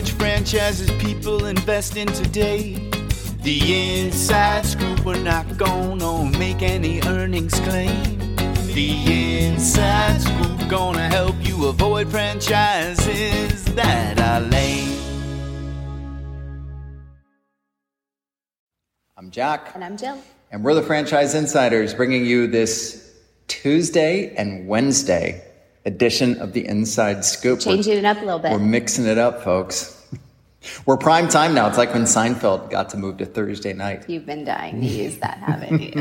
which franchises people invest in today. The inside scoop, we're not gonna make any earnings claim. The inside scoop gonna help you avoid franchises that are lame. I'm Jack. And I'm Jill. And we're the Franchise Insiders bringing you this Tuesday and Wednesday edition of the Inside Scoop. Changing it up a little bit. We're mixing it up, folks. We're prime time now. It's like when Seinfeld got to move to Thursday night. You've been dying to use that, haven't you?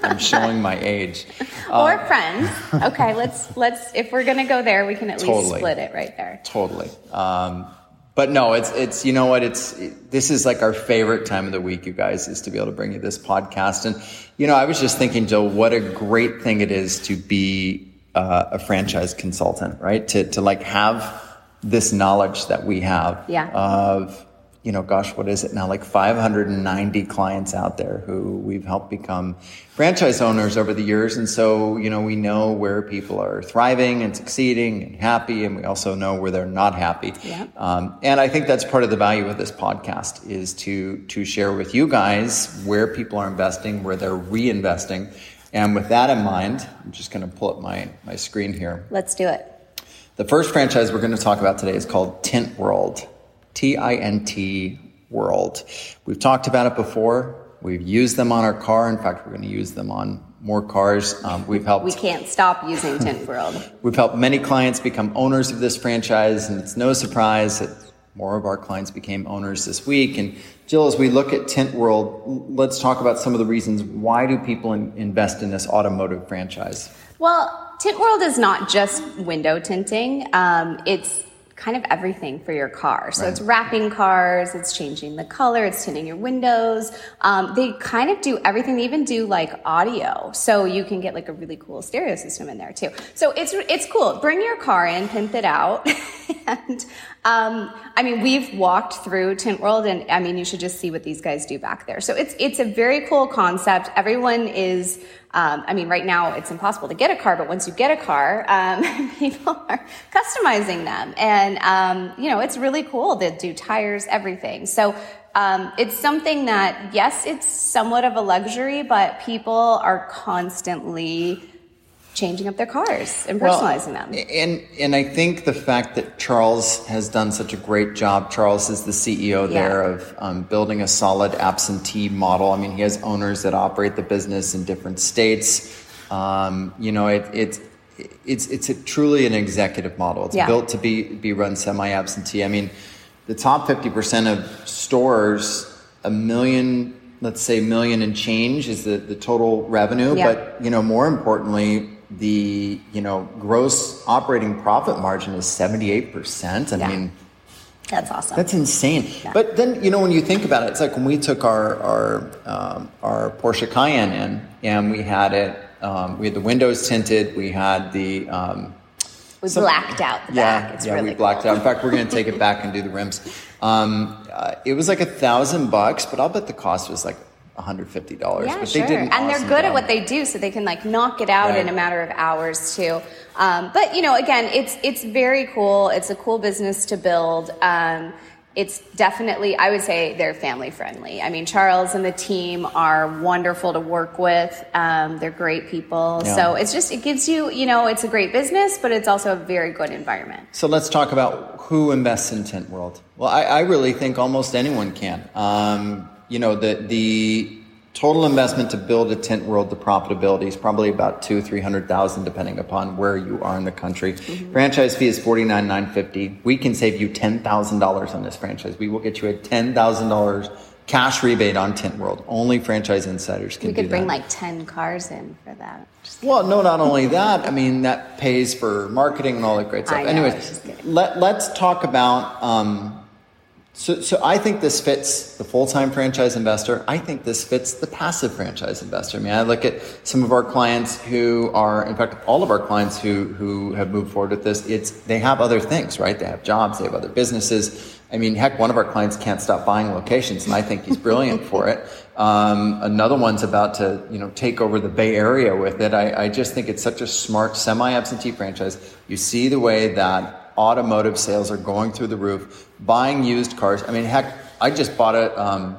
I'm showing my age. or friends. Okay, let's let's if we're gonna go there, we can at least split it right there. Totally. Um, but no, it's it's you know what it's this is like our favorite time of the week, you guys, is to be able to bring you this podcast. And you know, I was just thinking, Jill, what a great thing it is to be uh, a franchise consultant, right? To to like have this knowledge that we have Yeah. of you know, gosh, what is it now? Like 590 clients out there who we've helped become franchise owners over the years. And so, you know, we know where people are thriving and succeeding and happy. And we also know where they're not happy. Yeah. Um, and I think that's part of the value of this podcast is to, to share with you guys where people are investing, where they're reinvesting. And with that in mind, I'm just going to pull up my, my screen here. Let's do it. The first franchise we're going to talk about today is called Tint World. T I N T World. We've talked about it before. We've used them on our car. In fact, we're going to use them on more cars. Um, we've helped. We can't stop using Tint World. We've helped many clients become owners of this franchise, and it's no surprise that more of our clients became owners this week. And Jill, as we look at Tint World, let's talk about some of the reasons why do people in- invest in this automotive franchise? Well, Tint World is not just window tinting. Um, it's kind of everything for your car. So Right. it's wrapping cars, it's changing the color, it's tinting your windows. Um, they kind of do everything. They even do like audio, so you can get like a really cool stereo system in there too. So it's it's cool. Bring your car in, pimp it out, and um, I mean we've walked through Tint World, and I mean you should just see what these guys do back there. So it's it's a very cool concept. Everyone is. Um, I mean, right now it's impossible to get a car, but once you get a car, um, people are customizing them, and um, you know it's really cool. They do tires, everything. So um, it's something that yes, it's somewhat of a luxury, but people are constantly changing up their cars and personalizing them. And and I think the fact that Charles has done such a great job. Charles is the CEO Yeah. there of um, building a solid absentee model. I mean, he has owners that operate the business in different states. Um, you know, it, it's it's it's a, truly an executive model. It's Yeah. built to be be run semi absentee. I mean, the top fifty percent of stores, a million. Let's say million and change is the, the total revenue, Yeah. but you know, more importantly, the you know gross operating profit margin is seventy eight percent. I Yeah. mean, That's awesome. that's insane. But then you know when you think about it, it's like when we took our our um, our Porsche Cayenne in and we had it. Um, we had the windows tinted. We had the um, we some- blacked out the yeah, back. It's yeah, really we blacked cool. out. In fact, we're going to take it back and do the rims. Um, uh, it was like a thousand bucks, but I'll bet the cost was like hundred fifty dollars. Yeah, but sure. they did an and they're awesome good at what they do, so they can like knock it out Right. in a matter of hours too. Um, but you know, again, it's it's very cool. It's a cool business to build. Um, it's definitely, I would say, they're family friendly. I mean, Charles and the team are wonderful to work with. Um, they're great people. Yeah. So it's just, it gives you, you know, it's a great business, but it's also a very good environment. So let's talk about who invests in Tint World. Well, I, I really think almost anyone can. You know, the the total investment to build a Tint World to profitability is probably about two, three hundred thousand, depending upon where you are in the country. Franchise fee is forty nine nine fifty. We can save you ten thousand dollars on this franchise. We will get you a ten thousand dollars cash rebate on Tint World. Only franchise insiders can We could bring that. like 10 cars in for that. Well, no, not only that. I mean, that pays for marketing and all that great stuff. Know, Anyways, let, let's talk about. Um, so, so I think this fits the full-time franchise investor. I think this fits the passive franchise investor. I mean, I look at some of our clients who are, in fact, all of our clients who who have moved forward with this. It's they have other things, right? They have jobs, they have other businesses. I mean, heck, one of our clients can't stop buying locations, and I think he's brilliant for it. Um, another one's about to, you know, take over the Bay Area with it. I, I just think it's such a smart semi-absentee franchise. You see the way that automotive sales are going through the roof. Buying used cars. I mean, heck, I just bought a um,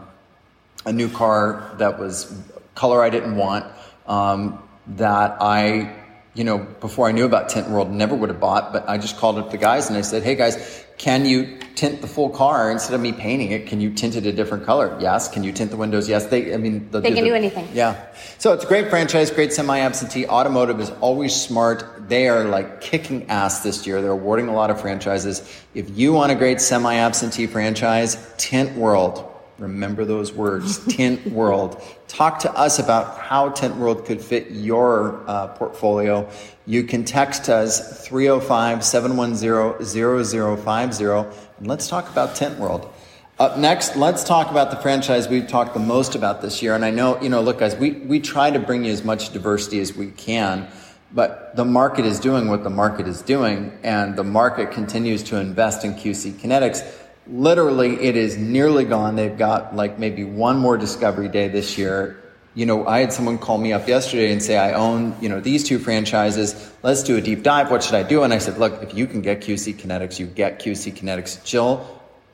a new car that was color I didn't want. Um, that I, you know, before I knew about Tint World, never would have bought. But I just called up the guys and I said, "Hey guys, can you tint the full car instead of me painting it? Can you tint it a different color? Yes. Can you tint the windows? Yes. They, I mean, they do can the, do anything. Yeah. So it's a great franchise, great semi-absentee. Automotive is always smart. They are like kicking ass this year. They're awarding a lot of franchises. If you want a great semi-absentee franchise, Tint World. Remember those words, Tint World. Talk to us about how Tint World could fit your uh, portfolio. You can text us 305 710 0050 and let's talk about Tint World. Up next, let's talk about the franchise we've talked the most about this year. And I know, you know, look, guys, we, we try to bring you as much diversity as we can, but the market is doing what the market is doing, and the market continues to invest in QC Kinetix. Literally, it is nearly gone. They've got like maybe one more discovery day this year. You know, I had someone call me up yesterday and say, I own, you know, these two franchises. Let's do a deep dive. What should I do? And I said, look, if you can get QC Kinetix, you get QC Kinetix. Jill,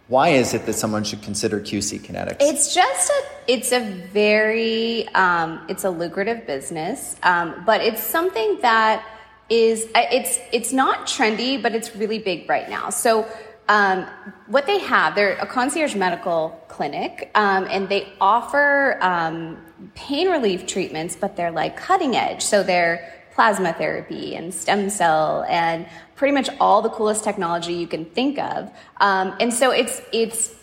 why is it that someone should consider QC Kinetix? It's just a, it's a very, um, it's a lucrative business, um, but it's something that is, it's, it's not trendy, but it's really big right now. So um, what they have, they're a concierge medical clinic, um, and they offer um, pain relief treatments, but they're like cutting edge. So they're plasma therapy and stem cell and pretty much all the coolest technology you can think of. Um, and so it's it's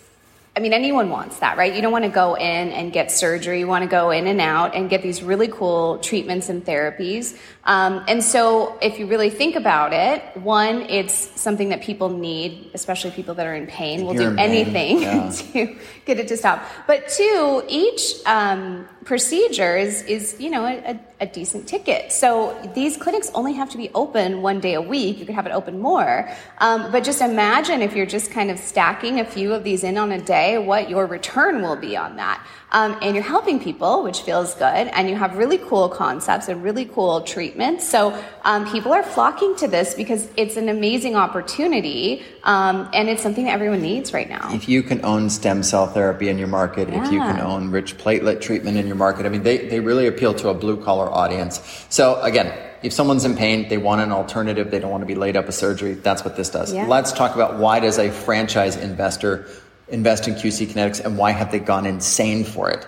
I mean, anyone wants that, right? You don't want to go in and get surgery. You want to go in and out and get these really cool treatments and therapies. Um, and so, if you really think about it, one, it's something that people need, especially people that are in pain. Will do anything yeah. to get it to stop. But two, each um, procedure is, is you know, a, a, decent ticket. So these clinics only have to be open one day a week. You could have it open more. Um, but just imagine if you're just kind of stacking a few of these in on a day, what your return will be on that. Um, and you're helping people, which feels good, and you have really cool concepts and really cool treatments. So um, people are flocking to this because it's an amazing opportunity, um, and it's something that everyone needs right now. If you can own stem cell therapy in your market, yeah. if you can own rich platelet treatment in your market, I mean, they, they really appeal to a blue collar audience. So again, if someone's in pain, they want an alternative, they don't want to be laid up with surgery, that's what this does. Yeah. Let's talk about why does a franchise investor invest in QC Kinetix and why have they gone insane for it?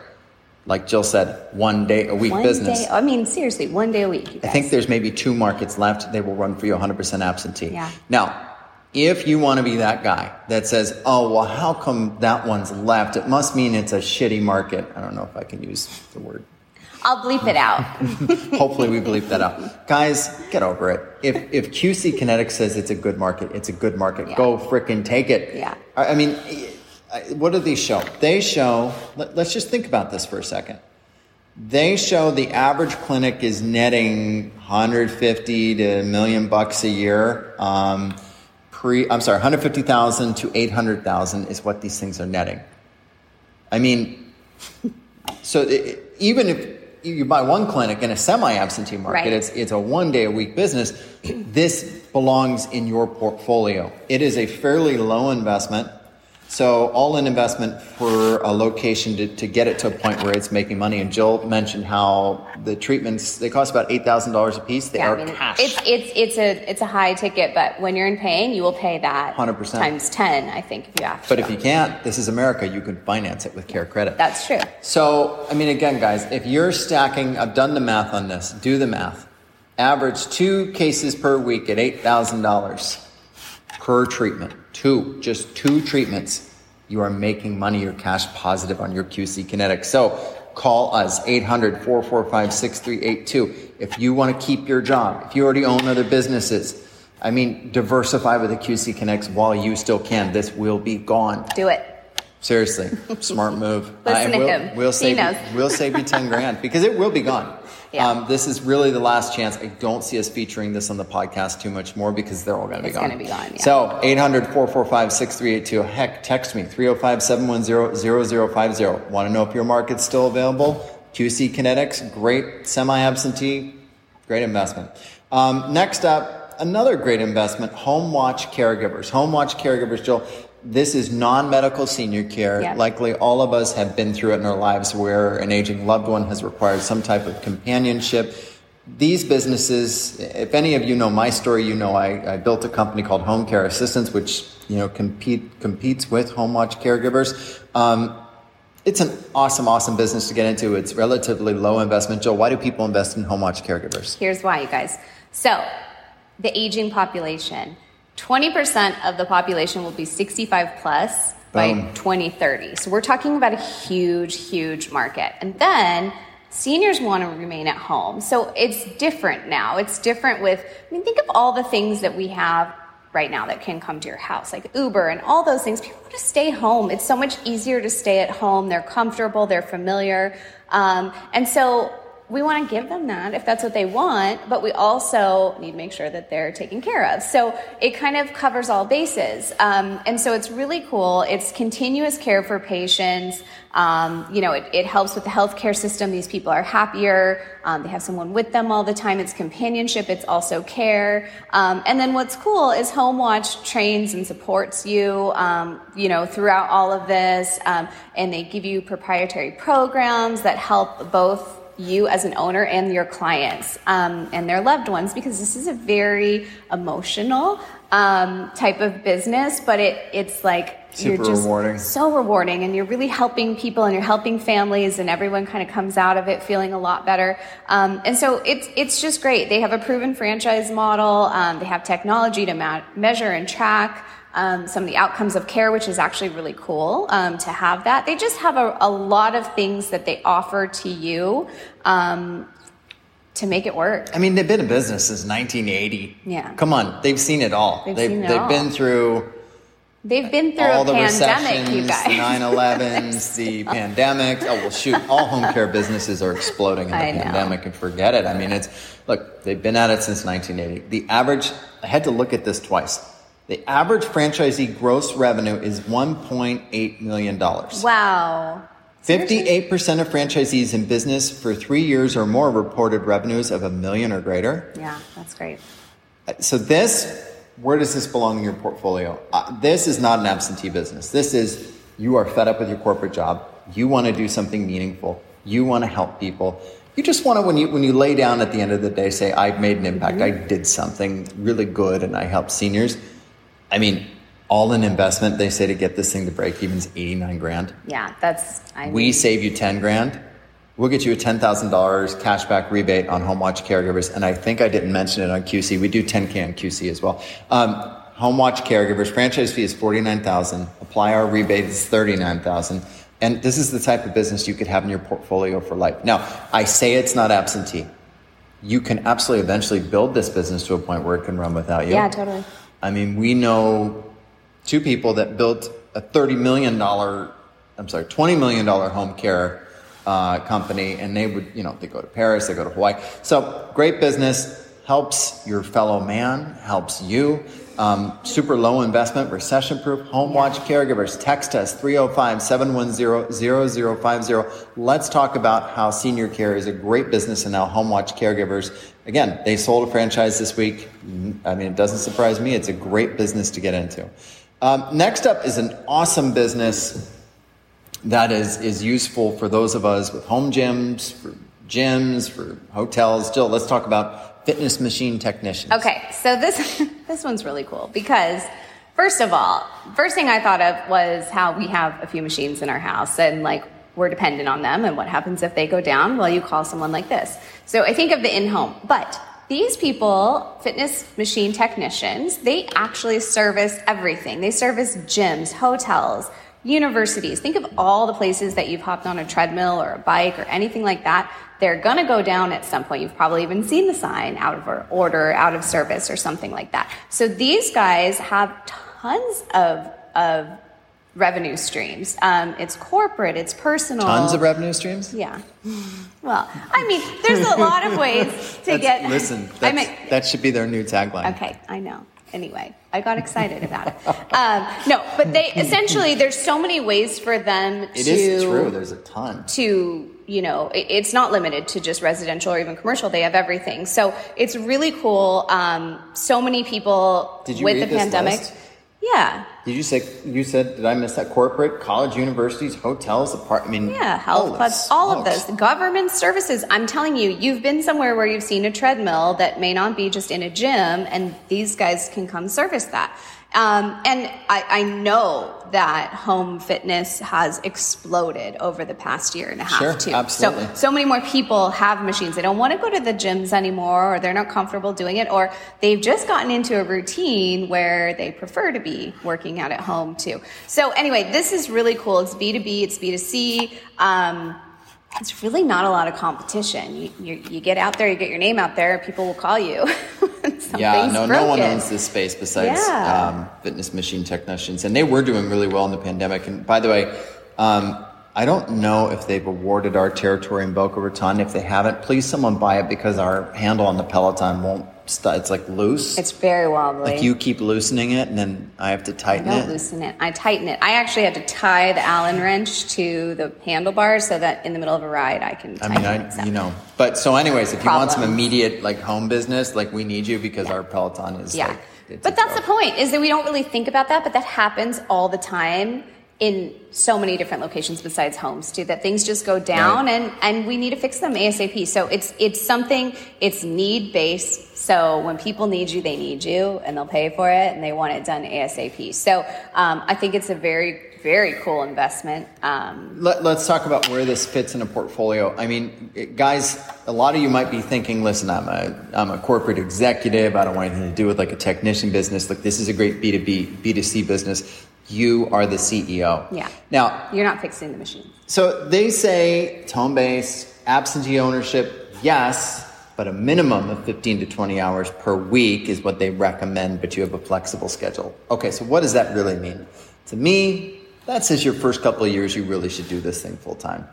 Like Jill said, one day a week one business. Day, I mean, seriously, one day a week. I think there's maybe two markets left. They will run for you 100% absentee. Yeah. Now, if you want to be that guy that says, oh, well, how come that one's left? It must mean it's a shitty market. I don't know if I can use the word. I'll bleep it out. Hopefully, we bleep that out. Guys, get over it. If, if QC Kinetix says it's a good market, it's a good market. Yeah. Go fricking take it. Yeah. I mean, what do these show? They show, let, us just think about this for a second. They show the average clinic is netting 150 to a million bucks a year. Um, pre, I'm sorry, 150,000 to 800,000 is what these things are netting. I mean, so it, even if you buy one clinic in a semi-absentee market, right. it's, it's a one day a week business. this belongs in your portfolio. It is a fairly low investment so all in investment for a location to, to get it to a point where it's making money. And Jill mentioned how the treatments they cost about eight thousand dollars a piece. They yeah, are I mean, cash. It's it's it's a it's a high ticket, but when you're in pain, you will pay that hundred percent times ten. I think if you have. To. But if you can't, this is America. You can finance it with Care Credit. That's true. So I mean, again, guys, if you're stacking, I've done the math on this. Do the math. Average two cases per week at eight thousand dollars per treatment. Two, just two treatments. You are making money. You're cash positive on your QC Kinetix. So call us 800 445 6382. If you want to keep your job, if you already own other businesses, I mean, diversify with the QC Kinetix while you still can. This will be gone. Do it. Seriously, smart move. Listen uh, to we'll, him. We'll save, knows. we'll save you 10 grand because it will be gone. Yeah. Um, this is really the last chance. I don't see us featuring this on the podcast too much more because they're all going to be gone. It's going to be gone. Yeah. So 800 445 6382. Heck, text me 305 710 0050. Want to know if your market's still available? QC Kinetix, great semi absentee, great investment. Um, next up, another great investment, Home Watch Caregivers. Home Watch Caregivers, Jill, this is non-medical senior care. Yeah. Likely all of us have been through it in our lives where an aging loved one has required some type of companionship. These businesses, if any of you know my story, you know I, I built a company called Home Care Assistance, which you know compete competes with Home Watch Caregivers. Um, it's an awesome, awesome business to get into. It's relatively low investment. Joe, why do people invest in Home Watch Caregivers? Here's why, you guys. So, the aging population 20% of the population will be 65 plus by Boom. 2030. So, we're talking about a huge, huge market. And then seniors want to remain at home. So, it's different now. It's different with, I mean, think of all the things that we have right now that can come to your house, like Uber and all those things. People want to stay home. It's so much easier to stay at home. They're comfortable, they're familiar. Um, and so we want to give them that if that's what they want, but we also need to make sure that they're taken care of. So it kind of covers all bases. Um, and so it's really cool. It's continuous care for patients. Um, you know, it, it helps with the healthcare system. These people are happier. Um, they have someone with them all the time. It's companionship. It's also care. Um, and then what's cool is Home Watch trains and supports you, um, you know, throughout all of this. Um, and they give you proprietary programs that help both you as an owner and your clients um, and their loved ones because this is a very emotional um, type of business but it it's like Super you're just rewarding. so rewarding and you're really helping people and you're helping families and everyone kind of comes out of it feeling a lot better um, and so it's it's just great they have a proven franchise model um, they have technology to ma- measure and track um, some of the outcomes of care, which is actually really cool um, to have that. They just have a, a lot of things that they offer to you um, to make it work. I mean, they've been in business since 1980. Yeah. Come on, they've seen it all. They've They've, it they've all. been through They've been through all a the pandemic, you recessions, guys. the 9/11s, the pandemic. Oh well, shoot! All home care businesses are exploding in the I know. pandemic, and forget it. I mean, it's look. They've been at it since 1980. The average. I had to look at this twice. The average franchisee gross revenue is 1.8 million dollars. wow. 58% of franchisees in business for three years or more reported revenues of a million or greater. Yeah, that's great. So this, where does this belong in your portfolio? Uh, this is not an absentee business. This is you are fed up with your corporate job. You want to do something meaningful. You want to help people. You just want to when you when you lay down at the end of the day say I've made an impact. I did something really good and I helped seniors. I mean, all in investment. They say to get this thing to break even is 89 grand. Yeah, that's. I We save you 10 grand. We'll get you a $10,000 cashback rebate on Home Watch Caregivers. And I think I didn't mention it on QC. We do 10K on QC as well. Um, Home Watch Caregivers, franchise fee is 49000 Apply our rebate is 39000 And this is the type of business you could have in your portfolio for life. Now, I say it's not absentee. You can absolutely eventually build this business to a point where it can run without you. yeah, totally. I mean, we know two people that built a $30 million, I'm sorry, $20 million home care uh, company, and they would, you know, they go to Paris, they go to Hawaii. So great business, helps your fellow man, helps you. Um, super low investment, recession proof, home watch caregivers. Text us 305 710 0050. Let's talk about how senior care is a great business and how home watch caregivers, again, they sold a franchise this week. I mean, it doesn't surprise me. It's a great business to get into. Um, next up is an awesome business that is, is useful for those of us with home gyms, for gyms, for hotels. Jill, let's talk about fitness machine technicians. Okay, so this this one's really cool because first of all, first thing I thought of was how we have a few machines in our house and like we're dependent on them and what happens if they go down? Well, you call someone like this. So I think of the in-home, but these people, fitness machine technicians, they actually service everything. They service gyms, hotels, universities. Think of all the places that you've hopped on a treadmill or a bike or anything like that. They're going to go down at some point. You've probably even seen the sign out of order, out of service, or something like that. So these guys have tons of, of revenue streams. Um, it's corporate, it's personal. Tons of revenue streams? Yeah. Well, I mean, there's a lot of ways to That's- get. Listen, I mean, that should be their new tagline. Okay, I know. Anyway, I got excited about it. Um, no, but they essentially there's so many ways for them It to It is true. There's a ton. to you know, it's not limited to just residential or even commercial. They have everything. So it's really cool. Um, so many people Did you with the pandemic. list? Yeah. Did you say you said? Did I miss that? Corporate, college, universities, hotels, apart. I mean, Yeah, health clubs, all of this. Government services. I'm telling you, you've been somewhere where you've seen a treadmill that may not be just in a gym, and these guys can come service that. Um, and I, I know that home fitness has exploded over the past year and a half Sure, too. absolutely. So, so many more people have machines. They don't want to go to the gyms anymore, or they're not comfortable doing it, or they've just gotten into a routine where they prefer to be working out at home too. So anyway, this is really cool. It's B2B, it's B2C. Um, it's really not a lot of competition. You, you, you get out there, you get your name out there, people will call you. Yeah, no, no one owns this space besides Yeah. um, fitness machine technicians, and they were doing really well in the pandemic. And by the way, um, I don't know if they've awarded our territory in Boca Raton. If they haven't, please someone buy it because our handle on the Peloton won't. St- it's like loose. It's very wobbly. like you keep loosening it, and then I have to tighten don't it. loosen it. I tighten it. I actually have to tie the Allen wrench to the handlebars so that in the middle of a ride I can I mean, it. So. I, you know, but so anyways, if you want some immediate like home business, like we need you because our Peloton is Yeah. like. but that's the point is that we don't really think about that, but that happens all the time in so many different locations besides homes too that things just go down Right. and and we need to fix them asap so it's it's something it's need based so when people need you they need you and they'll pay for it and they want it done asap so um, i think it's a very very cool investment um, Let, us talk about where this fits in a portfolio. I mean, it- guys, a lot of you might be thinking, listen, I'm a, I'm a corporate executive. I don't want anything to do with like a technician business. Like, this is a great B2B, B2C business. You are the CEO. Yeah. Now, you're not fixing the machine so they say it's home base, absentee ownership, yes, but a minimum of 15 to 20 hours per week is what they recommend, but you have a flexible schedule. Okay, so what does that really mean? To me, that says your first couple of years you really should do this thing full time.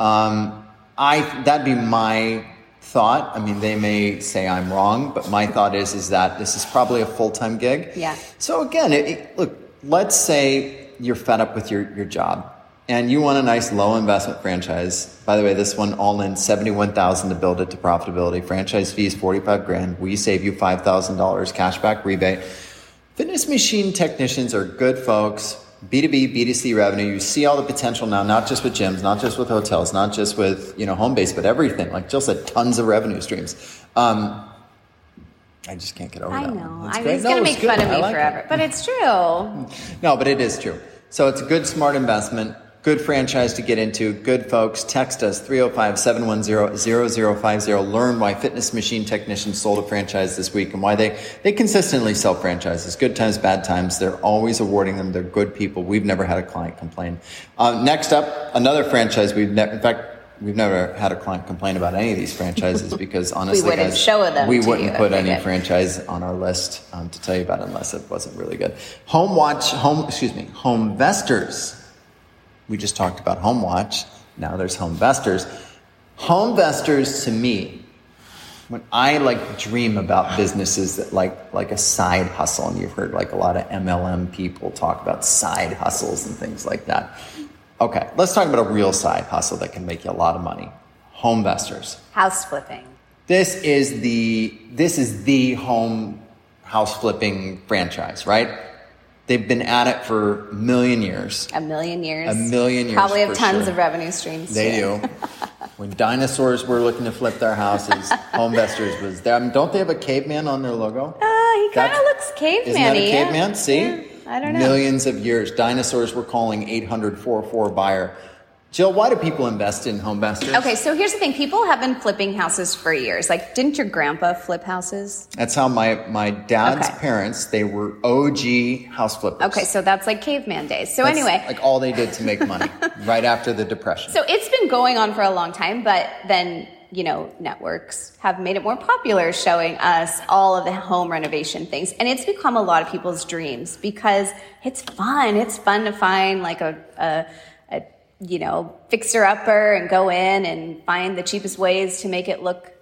Um, I that'd be my thought. I mean, they may say I'm wrong, but my thought is is that this is probably a full time gig. Yeah. So again, it, it, look, let's say you're fed up with your, your job and you want a nice low investment franchise. By the way, this one all in 71,000 to build it to profitability. Franchise fees 45 grand. We save you $5,000 cashback rebate. Fitness machine technicians are good folks. B2B, B2C revenue. You see all the potential now, not just with gyms, not just with hotels, not just with, you know, home base, but everything. Like Jill said, tons of revenue streams. Um, I just can't get over i that. know i mean he's No, gonna make fun of me like it. forever but it's true No, but it is true. So it's a good, smart investment. Good franchise to get into. Good folks. Text us 305 710 0050. Learn why fitness machine technicians sold a franchise this week and why they, they consistently sell franchises. Good times, bad times. They're always awarding them. They're good people. We've never had a client complain. Uh, next up, another franchise we've never, in fact, We've never had a client complain about any of these franchises because honestly, we wouldn't guys, show them we wouldn't put any did. franchise on our list um, to tell you about unless it wasn't really good. Home Watch, home excuse me, HomeVestors. We just talked about Home Watch. Now there's HomeVestors. Home Vesters to me, when I like dream about businesses that like like a side hustle, and you've heard like a lot of MLM people talk about side hustles and things like that. Okay, let's talk about a real side hustle that can make you a lot of money. HomeVestors. house flipping This is the this is the home house flipping franchise, right? They've been at it for a million years. A million years. A million years, Probably have tons sure. of revenue streams. They too. do. when dinosaurs were looking to flip their houses, Home Investors was there. I mean, don't they have a caveman on their logo? Uh, he kind of looks caveman Isn't that a caveman? See? Yeah, I don't know. Millions of years. Dinosaurs were calling 800 44 buyer. Jill, why do people invest in Home Investors? Okay, so here's the thing. People have been flipping houses for years. Like, didn't your grandpa flip houses? That's how my, my dad's Okay. parents, they were OG house flippers. Okay, so that's like caveman days. So That's anyway, like all they did to make money right after the depression. so it's been going on for a long time, but then, you know, networks have made it more popular showing us all of the home renovation things. And it's become a lot of people's dreams because it's fun. It's fun to find like a, a, a you know, fixer upper and go in and find the cheapest ways to make it look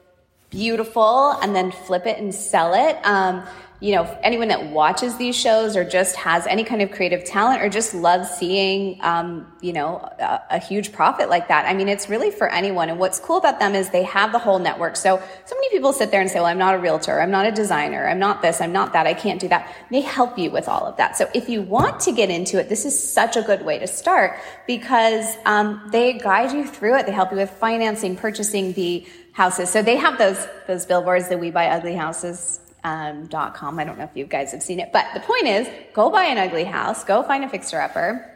beautiful and then flip it and sell it. Um, you know, anyone that watches these shows or just has any kind of creative talent or just loves seeing, um, you know, a, a, huge profit like that. I mean, it's really for anyone. And what's cool about them is they have the whole network. So, so many people sit there and say, well, I'm not a realtor. I'm not a designer. I'm not this. I'm not that. I can't do that. They help you with all of that. So if you want to get into it, this is such a good way to start because, um, they guide you through it. They help you with financing, purchasing the houses. So they have those, those billboards that we buy ugly houses um, .com. I don't know if you guys have seen it, but the point is, go buy an ugly house, go find a fixer upper.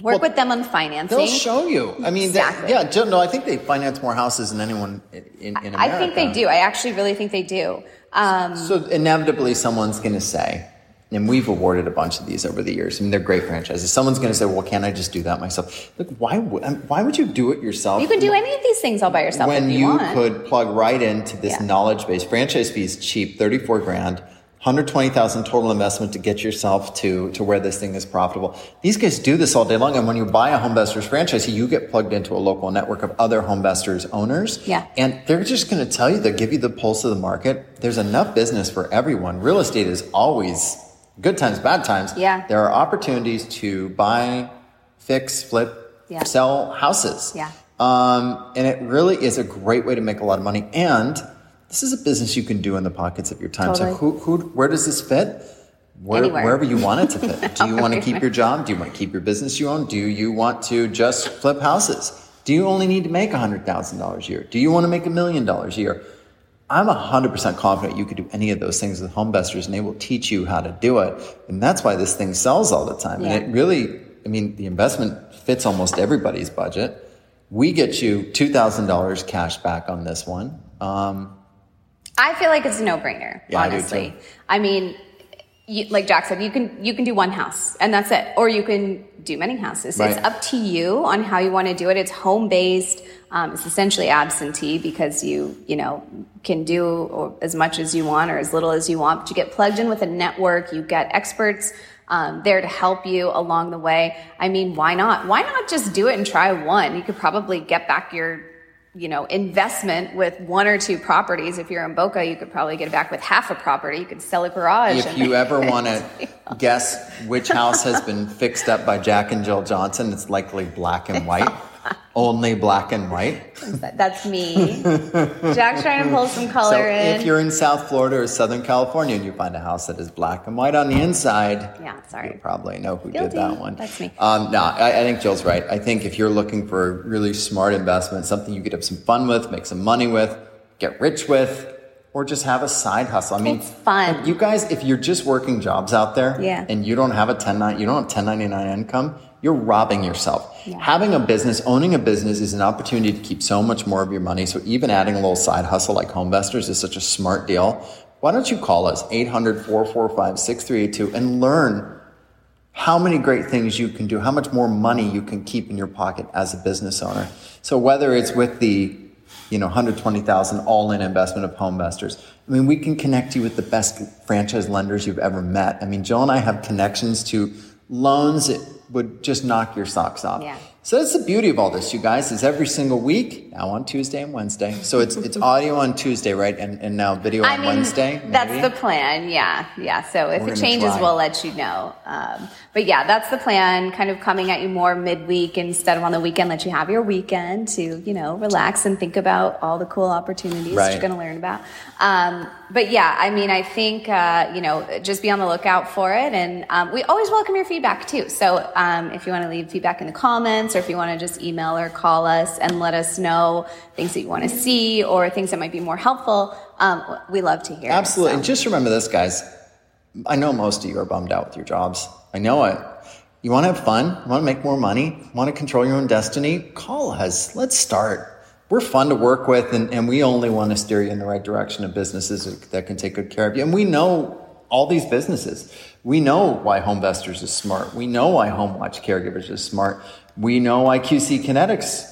Work well, with them on financing. They'll show you. I mean, exactly. They, yeah, no, I think they finance more houses than anyone in, in America. I think they do. I actually really think they do. Um, so inevitably, someone's going to say, and we've awarded a bunch of these over the years. I mean, they're great franchises. Someone's going to say, "Well, can't I just do that myself?" Look, why would um, why would you do it yourself? You can do any of these things all by yourself when you, you could plug right into this yeah. knowledge base. Franchise fees cheap, thirty four grand. 120,000 total investment to get yourself to, to where this thing is profitable. These guys do this all day long. And when you buy a HomeVestors franchise, you get plugged into a local network of other HomeVestors owners. Yeah. And they're just going to tell you, they give you the pulse of the market. There's enough business for everyone. Real estate is always good times, bad times. Yeah. There are opportunities to buy, fix, flip, yeah. sell houses. Yeah. Um, and it really is a great way to make a lot of money. And this is a business you can do in the pockets of your time. Totally. So who, who, where does this fit? Where, wherever you want it to fit. Do you want to keep your job? Do you want to keep your business you own? Do you want to just flip houses? Do you only need to make $100,000 a year? Do you want to make a million dollars a year? I'm 100% confident you could do any of those things with HomeVestors and they will teach you how to do it. And that's why this thing sells all the time. Yeah. And it really, I mean, the investment fits almost everybody's budget. We get you $2,000 cash back on this one. Um, I feel like it's a no-brainer. Yeah, honestly, I, I mean, you, like Jack said, you can you can do one house and that's it, or you can do many houses. Right. It's up to you on how you want to do it. It's home based. Um, it's essentially absentee because you you know can do as much as you want or as little as you want. But you get plugged in with a network. You get experts. Um, there to help you along the way. I mean, why not? Why not just do it and try one? You could probably get back your you know, investment with one or two properties. If you're in Boca, you could probably get it back with half a property. You could sell a garage. If you ever want to guess which house has been fixed up by Jack and Jill Johnson, it's likely black and white. Only black and white. That's me. Jack's trying to pull some color so in. If you're in South Florida or Southern California and you find a house that is black and white on the inside, yeah, sorry, you probably know who Guilty. did that one. That's me. Um, no, I, I, think Jill's right. I think if you're looking for a really smart investment, something you could have some fun with, make some money with, get rich with, or just have a side hustle. I mean, it's fun. You guys, if you're just working jobs out there, yeah. and you don't have a 10 you don't have 1099 income, you're robbing yourself. Yeah. Having a business, owning a business is an opportunity to keep so much more of your money. So even adding a little side hustle like HomeVestors is such a smart deal. Why don't you call us 800-445-6382 and learn how many great things you can do, how much more money you can keep in your pocket as a business owner. So whether it's with the you know 120,000 all-in investment of HomeVestors, I mean we can connect you with the best franchise lenders you've ever met. I mean Jill and I have connections to loans would just knock your socks off. Yeah. So that's the beauty of all this, you guys, is every single week, now on Tuesday and Wednesday. So it's it's audio on Tuesday, right? And and now video I on mean, Wednesday. Maybe? That's the plan, yeah. Yeah. So if We're it changes, try. we'll let you know. Um, but yeah, that's the plan, kind of coming at you more midweek instead of on the weekend, let you have your weekend to, you know, relax and think about all the cool opportunities right. you're going to learn about. Um, but yeah, I mean, I think, uh, you know, just be on the lookout for it. And um, we always welcome your feedback too. So um, if you want to leave feedback in the comments or if you want to just email or call us and let us know things that you want to see or things that might be more helpful, um, we love to hear. Absolutely. So. And just remember this, guys. I know most of you are bummed out with your jobs. I know it. You want to have fun? Want to make more money? Want to control your own destiny? Call us. Let's start we're fun to work with and, and we only want to steer you in the right direction of businesses that can take good care of you. And we know all these businesses. We know why HomeVestors is smart. We know why HomeWatch Caregivers is smart. We know why QC Kinetix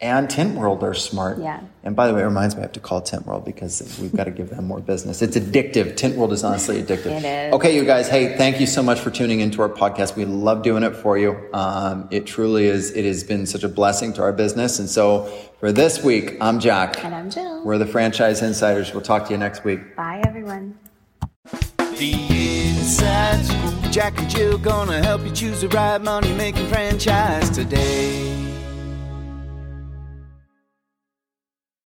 and Tint World are smart. Yeah. And by the way, it reminds me I have to call Tint World because we've got to give them more business. It's addictive. Tint World is honestly addictive. It is. Okay, you guys. Hey, thank you so much for tuning into our podcast. We love doing it for you. Um, it truly is. It has been such a blessing to our business. And so for this week, I'm Jack. And I'm Jill. We're the Franchise Insiders. We'll talk to you next week. Bye, everyone. The Inside Scoop. Jack and Jill gonna help you choose the right money making franchise today.